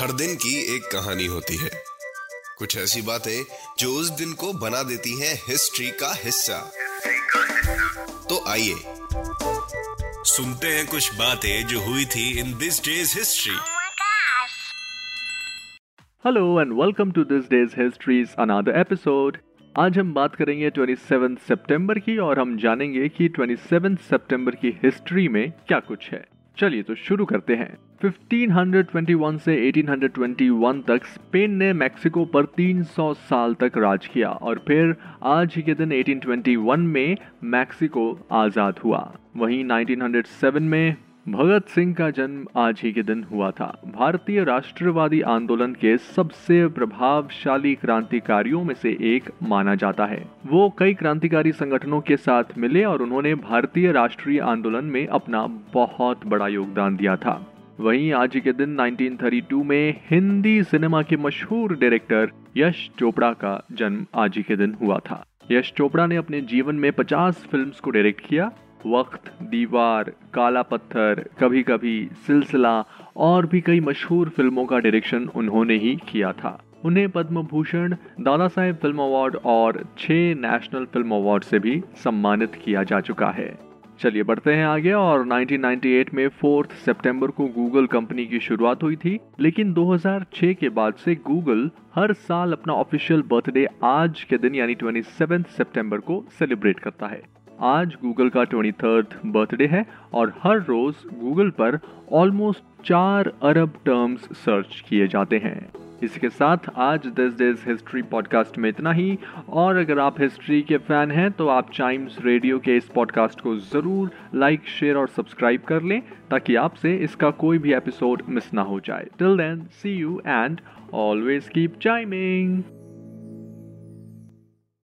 हर दिन की एक कहानी होती है। कुछ ऐसी बातें जो उस दिन को बना देती हैं हिस्ट्री का हिस्सा। तो आइए सुनते हैं कुछ बातें जो हुई थी in this day's history! Hello and welcome to this day's history's another episode आज हम बात करेंगे 27 सितंबर की और हम जानेंगे कि 27 सितंबर की हिस्ट्री में क्या कुछ है। चलिए तो शुरू करते हैं। 1521 से 1821 तक स्पेन ने मैक्सिको पर 300 साल तक राज किया और फिर आज ही के दिन 1821 में मैक्सिको आज़ाद हुआ। वहीं 1907 में भगत सिंह का जन्म आज ही के दिन हुआ था। भारतीय राष्ट्रवादी आंदोलन के सबसे प्रभावशाली क्रांतिकारियों में से एक माना जाता है। वो कई क्रांतिकारी संगठनों के साथ मिले और उन्होंने भारतीय राष्ट्रीय आंदोलन में अपना बहुत बड़ा योगदान दिया था। वहीं आज के दिन 1932 में हिंदी सिनेमा के मशहूर डायरेक्टर यश चोपड़ा का जन्म आज ही के दिन हुआ था। यश चोपड़ा ने अपने जीवन में 50 फिल्म्स को डायरेक्ट किया। वक्त, दीवार, काला पत्थर कभी कभी सिलसिला और भी कई मशहूर फ़िल्मों का डायरेक्शन उन्होंने ही किया था। उन्हें पद्म भूषण दादा साहेब फ़िल्म अवार्ड और छह नेशनल फ़िल्म अवार्ड से भी सम्मानित किया जा चुका है। चलिए बढ़ते हैं आगे, और 1998 में 4 सितंबर को गूगल कंपनी की शुरुआत हुई थी। लेकिन 2006 के बाद से गूगल हर साल अपना ऑफिशियल बर्थडे आज के दिन, यानी 27 सितंबर को सेलिब्रेट करता है। आज गूगल का ट्वेंटी बर्थडे है, और हर रोज गूगल पर ऑलमोस्ट चार अरब टर्म्स सर्च किए जाते हैं। इसके साथ आज दिस डेज़ हिस्ट्री पॉडकास्ट में इतना ही। और अगर आप हिस्ट्री के फ़ैन हैं तो आप चाइम्स रेडियो के इस पॉडकास्ट को ज़रूर लाइक शेयर और सब्सक्राइब कर लें, ताकि आपसे इसका कोई भी एपिसोड मिस ना हो जाए। Till then see you and always keep chiming